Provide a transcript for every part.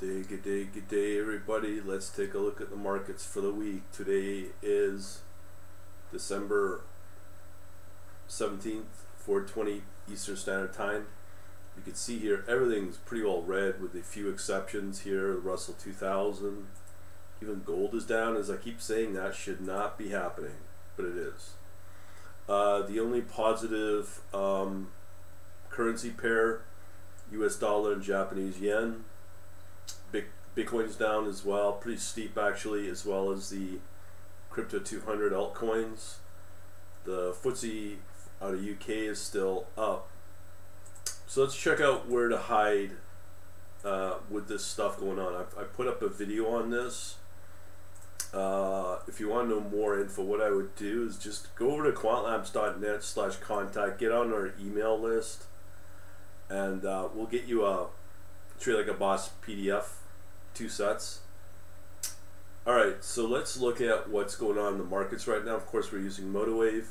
day, good day, good day, everybody. Let's take a look at the markets for the week. Today is December 17th, 420 Eastern Standard Time. You can see here everything's pretty well red with a few exceptions here. The Russell 2000, even gold is down. As I keep saying, that should not be happening, but it is. Uh, the only positive um, currency pair US dollar and Japanese yen. Bitcoin's down as well, pretty steep actually, as well as the crypto 200 altcoins. The FTSE out of UK is still up. So let's check out where to hide uh, with this stuff going on. I've, I put up a video on this. Uh, if you want to know more info, what I would do is just go over to quantlabs.net slash contact, get on our email list and uh, we'll get you a treat like a boss PDF, two sets. All right, so let's look at what's going on in the markets right now. Of course, we're using MotiveWave,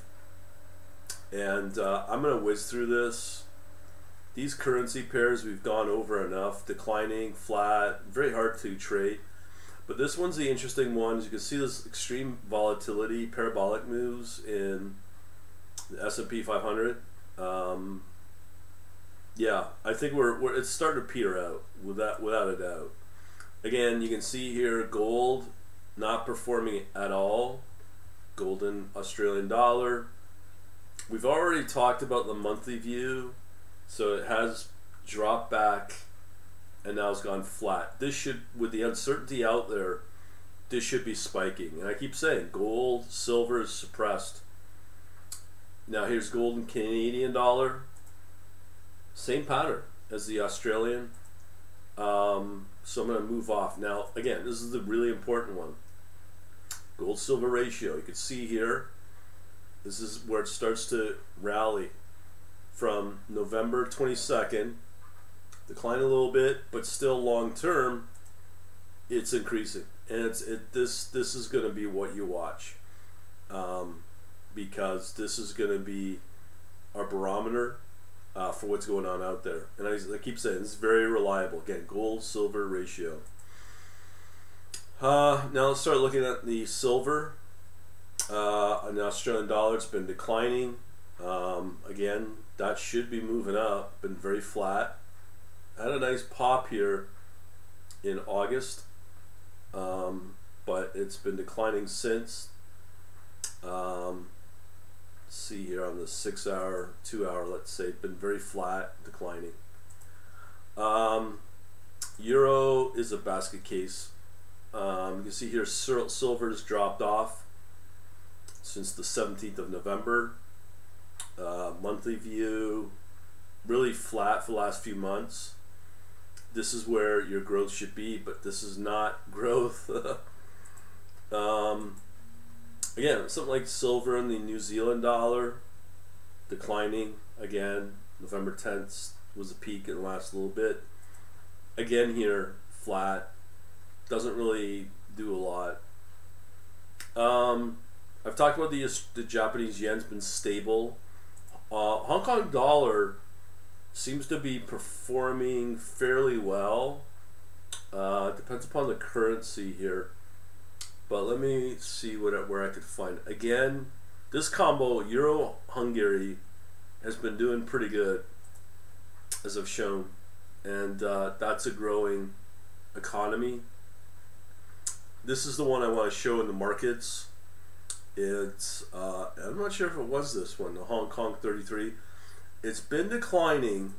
and uh, I'm going to whiz through this. These currency pairs we've gone over enough, declining, flat, very hard to trade. But this one's the interesting one. As you can see, this extreme volatility, parabolic moves in the S&P 500. Um, yeah, I think we're, we're it's starting to peter out without without a doubt. Again, you can see here gold not performing at all. Golden Australian dollar. We've already talked about the monthly view, so it has dropped back and now it's gone flat. This should, with the uncertainty out there, this should be spiking. And I keep saying gold, silver is suppressed. Now here's gold and Canadian dollar. Same pattern as the Australian. Um, so I'm going to move off. Now, again, this is the really important one. Gold silver ratio. You can see here, this is where it starts to rally from November 22nd, decline a little bit, but still long term, it's increasing. And it's it this this is going to be what you watch, um, because this is going to be our barometer uh, for what's going on out there. And I, I keep saying it's very reliable. Again, gold silver ratio. Uh, now let's start looking at the silver. Uh, an Australian dollar, it's been declining. Um, again, that should be moving up. Been very flat. Had a nice pop here in August, um, but it's been declining since. Um, see here on the six hour, two hour, let's say, been very flat, declining. Um, Euro is a basket case. Um, you can see here silver has dropped off since the 17th of November. Uh, monthly view, really flat for the last few months. This is where your growth should be, but this is not growth. um, again, something like silver and the New Zealand dollar declining again. November 10th was a peak and lasts a little bit. Again, here, flat. Doesn't really do a lot. Um, I've talked about the, the Japanese yen's been stable. Uh, Hong Kong dollar seems to be performing fairly well. Uh, depends upon the currency here. But let me see what where I could find. Again, this combo Euro Hungary has been doing pretty good, as I've shown, and uh, that's a growing economy. This is the one I want to show in the markets. It's uh, I'm not sure if it was this one, the Hong Kong 33. It's been declining.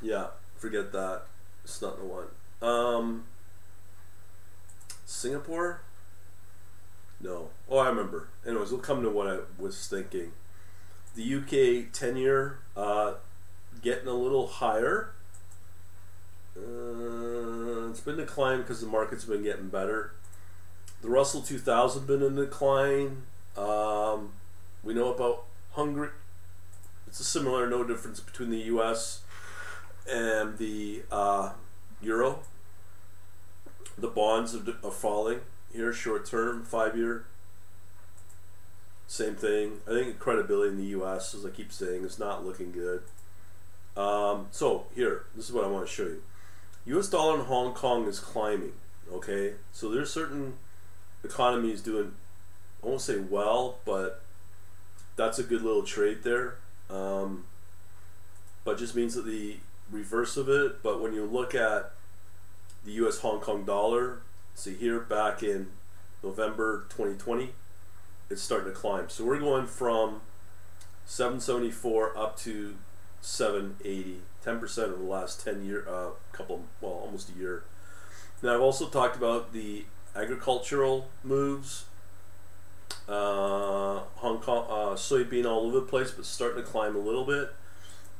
Yeah, forget that. It's not the one. Um, Singapore? Oh, I remember. Anyways, we'll come to what I was thinking. The UK 10 year uh, getting a little higher. Uh, it's been declining because the market's been getting better. The Russell 2000 been in decline. Um, we know about Hungary. It's a similar, no difference between the U.S. and the uh, euro the bonds are, falling here short term, five year. Same thing. I think credibility in the U.S., as I keep saying, is not looking good. Um, so here, this is what I want to show you. U.S. dollar in Hong Kong is climbing. Okay, so there's certain economies doing, I won't say well, but that's a good little trade there. Um, but just means that the reverse of it. But when you look at the U.S. Hong Kong dollar, see here back in November 2020, it's starting to climb. So we're going from 774 up to 780, 10% of the last 10 year, uh, couple, well, almost a year. Now I've also talked about the agricultural moves. Uh, Hong Kong uh, soybean all over the place, but starting to climb a little bit.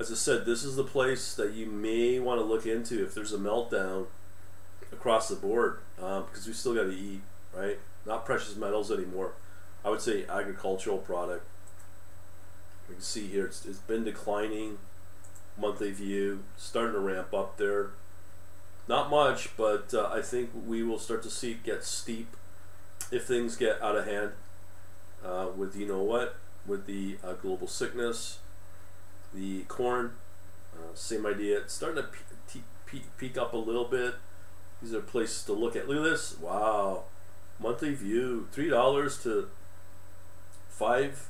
As I said, this is the place that you may want to look into if there's a meltdown across the board, because we still got to eat, right? Not precious metals anymore. I would say agricultural product. You can see here it's, it's been declining. Monthly view starting to ramp up there. Not much, but uh, I think we will start to see it get steep if things get out of hand. Uh, with you know what, with the uh, global sickness, the corn, uh, same idea. It's starting to pe- pe- peak up a little bit. These are places to look at. Look at this. Wow, monthly view, three dollars to five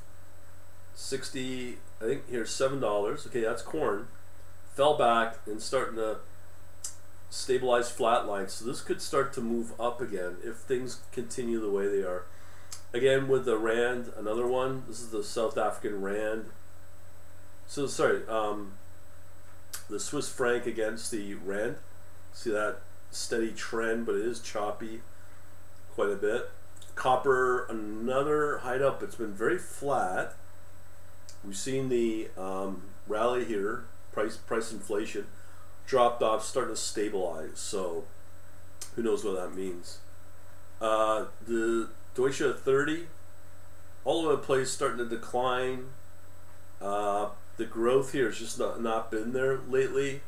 sixty. I think here's seven dollars. Okay, that's corn. Fell back and starting to stabilize flat line. So this could start to move up again if things continue the way they are. Again with the rand, another one. This is the South African rand. So sorry, um, the Swiss franc against the rand. See that steady trend, but it is choppy quite a bit. Copper, another hide up. It's been very flat. We've seen the um, rally here, price price inflation dropped off, starting to stabilize. So who knows what that means? Uh, the Deutsche 30, all over the place, starting to decline. Uh, the growth here has just not, not been there lately.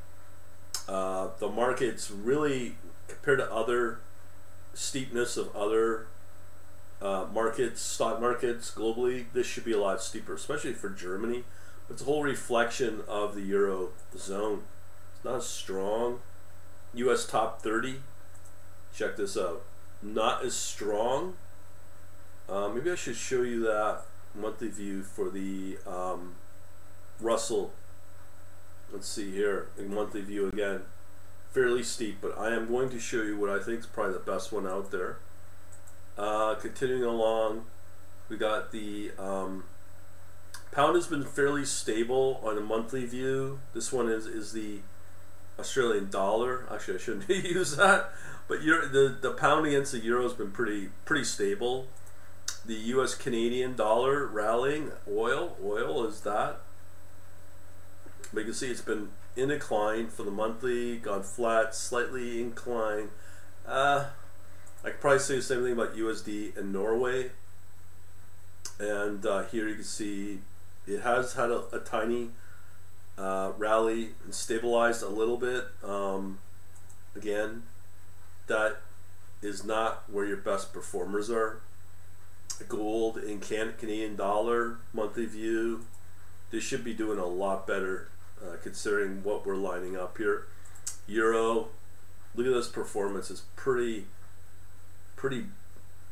Uh, the market's really, compared to other steepness of other uh, markets, stock markets globally, this should be a lot steeper, especially for Germany. But It's a whole reflection of the euro zone. It's not as strong. U.S. top 30. Check this out. Not as strong. Uh, maybe I should show you that monthly view for the um, Russell. Let's see here, a monthly view again. Fairly steep, but I am going to show you what I think is probably the best one out there. Uh, continuing along, we got the um, pound has been fairly stable on a monthly view. This one is is the Australian dollar. Actually, I shouldn't use that, but the the pound against the euro has been pretty pretty stable. The U.S. Canadian dollar rallying. Oil, oil is that. But you can see it's been in decline for the monthly, gone flat, slightly incline. Uh, I could probably say the same thing about USD and Norway. And uh, here you can see it has had a, a tiny uh, rally and stabilized a little bit. Um, again, that is not where your best performers are. Gold in Can- Canadian dollar monthly view, this should be doing a lot better uh, considering what we're lining up here. Euro, look at this performance; it's pretty, pretty,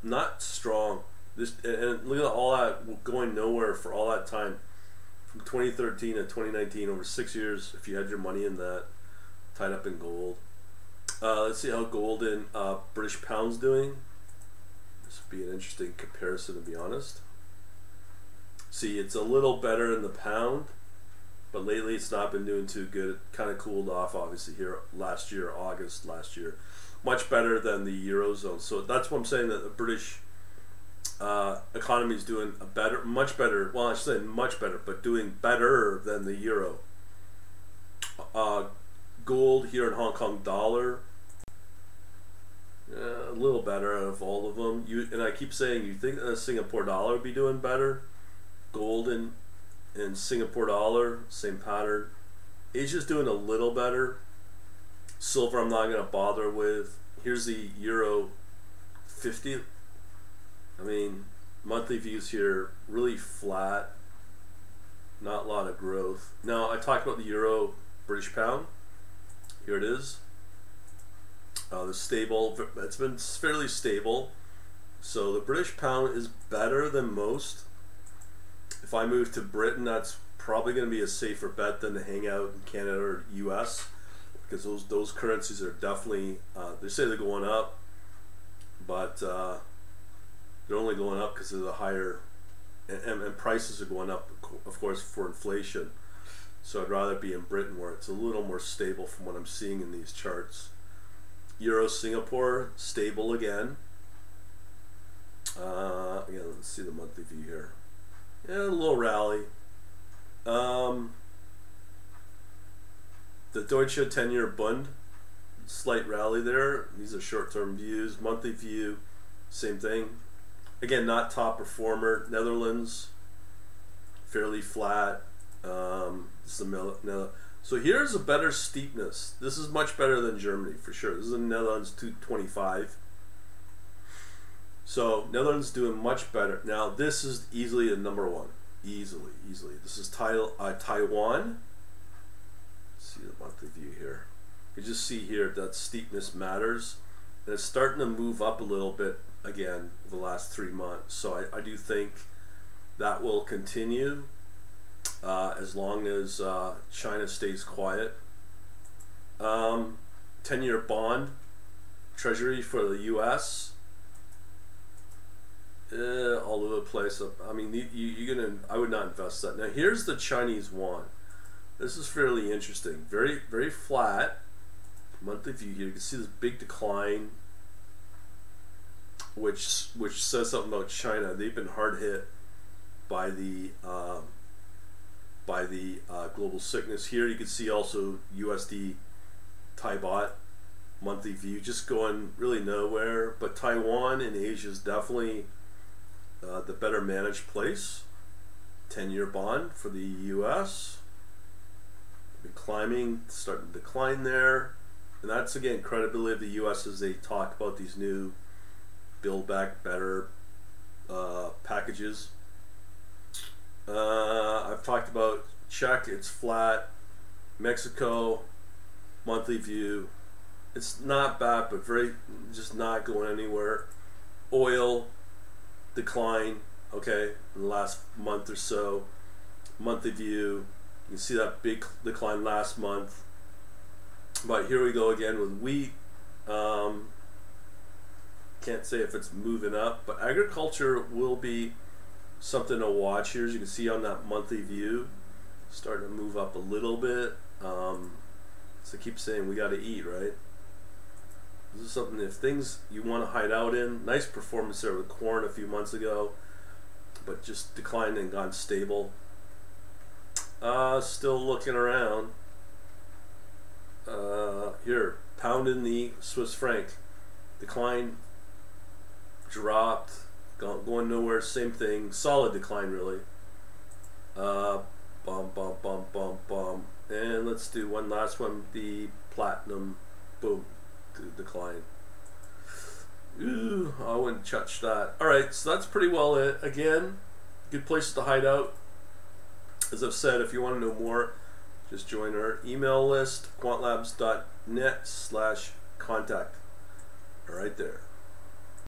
not strong. This and look at all that going nowhere for all that time, from 2013 to 2019, over six years. If you had your money in that, tied up in gold. Uh, let's see how gold and uh, British pounds doing. This would be an interesting comparison, to be honest. See, it's a little better in the pound, but lately it's not been doing too good. It kind of cooled off, obviously, here last year, August last year. Much better than the Eurozone. So that's what I'm saying that the British uh, economy is doing a better, much better, well, I say much better, but doing better than the Euro. Uh, gold here in Hong Kong dollar uh, a little better out of all of them. You and I keep saying you think the Singapore dollar would be doing better. Golden and Singapore dollar, same pattern. Asia's doing a little better. Silver, I'm not gonna bother with. Here's the euro, fifty. I mean, monthly views here really flat. Not a lot of growth. Now I talked about the euro, British pound. Here it is. Uh, the stable, it's been fairly stable. So the British pound is better than most. If I move to Britain, that's probably going to be a safer bet than to hang out in Canada or U.S. because those those currencies are definitely uh, they say they're going up, but uh, they're only going up because of the higher and, and, prices are going up, of course, for inflation. So I'd rather be in Britain where it's a little more stable from what I'm seeing in these charts. Euro Singapore stable again. Uh, yeah, let's see the monthly view here. Yeah, a little rally. Um, the Deutsche 10 year Bund, slight rally there. These are short term views. Monthly view, same thing. Again, not top performer. Netherlands, fairly flat. Um, this is so here's a better steepness. This is much better than Germany for sure. This is the Netherlands 225. So Netherlands doing much better. Now this is easily the number one. Easily, easily. This is uh, Taiwan. See the monthly view here. You just see here that steepness matters. And it's starting to move up a little bit again the last three months. So I, I do think that will continue uh, as long as uh, China stays quiet. Um, 10 year bond, Treasury for the US eh, all over the place. I mean, you, you're gonna. I would not invest that. Now, here's the Chinese yuan. This is fairly interesting. Very, very flat. Monthly view here. You can see this big decline, which which says something about China. They've been hard hit by the um, by the uh, global sickness. Here you can see also USD Thai baht monthly view just going really nowhere. But Taiwan and Asia is definitely uh, the better managed place. 10 year bond for the US. Climbing, starting to decline there. And that's again credibility of the US as they talk about these new build back better uh, packages. Uh, I've talked about Czech, it's flat. Mexico, monthly view. It's not bad, but very just not going anywhere. Oil, decline, okay, in the last month or so. Monthly view, you see that big decline last month. But here we go again with wheat. Um, can't say if it's moving up, but agriculture will be something to watch here. As you can see on that monthly view, starting to move up a little bit. Um, so keep saying we got to eat, right? This is something if things you want to hide out in. Nice performance there with corn a few months ago, but just declined and gone stable. Uh, still looking around. Uh, here, pound in the Swiss franc. Decline, dropped, going nowhere. Same thing. Solid decline, really. Uh, bum, bum, bum, bum, bum. And let's do one last one. The platinum. Boom decline. Ooh, I wouldn't touch that. Alright, so that's pretty well it. Again, good places to hide out. As I've said, if you want to know more, just join our email list, quantlabs.net slash contact. Right there.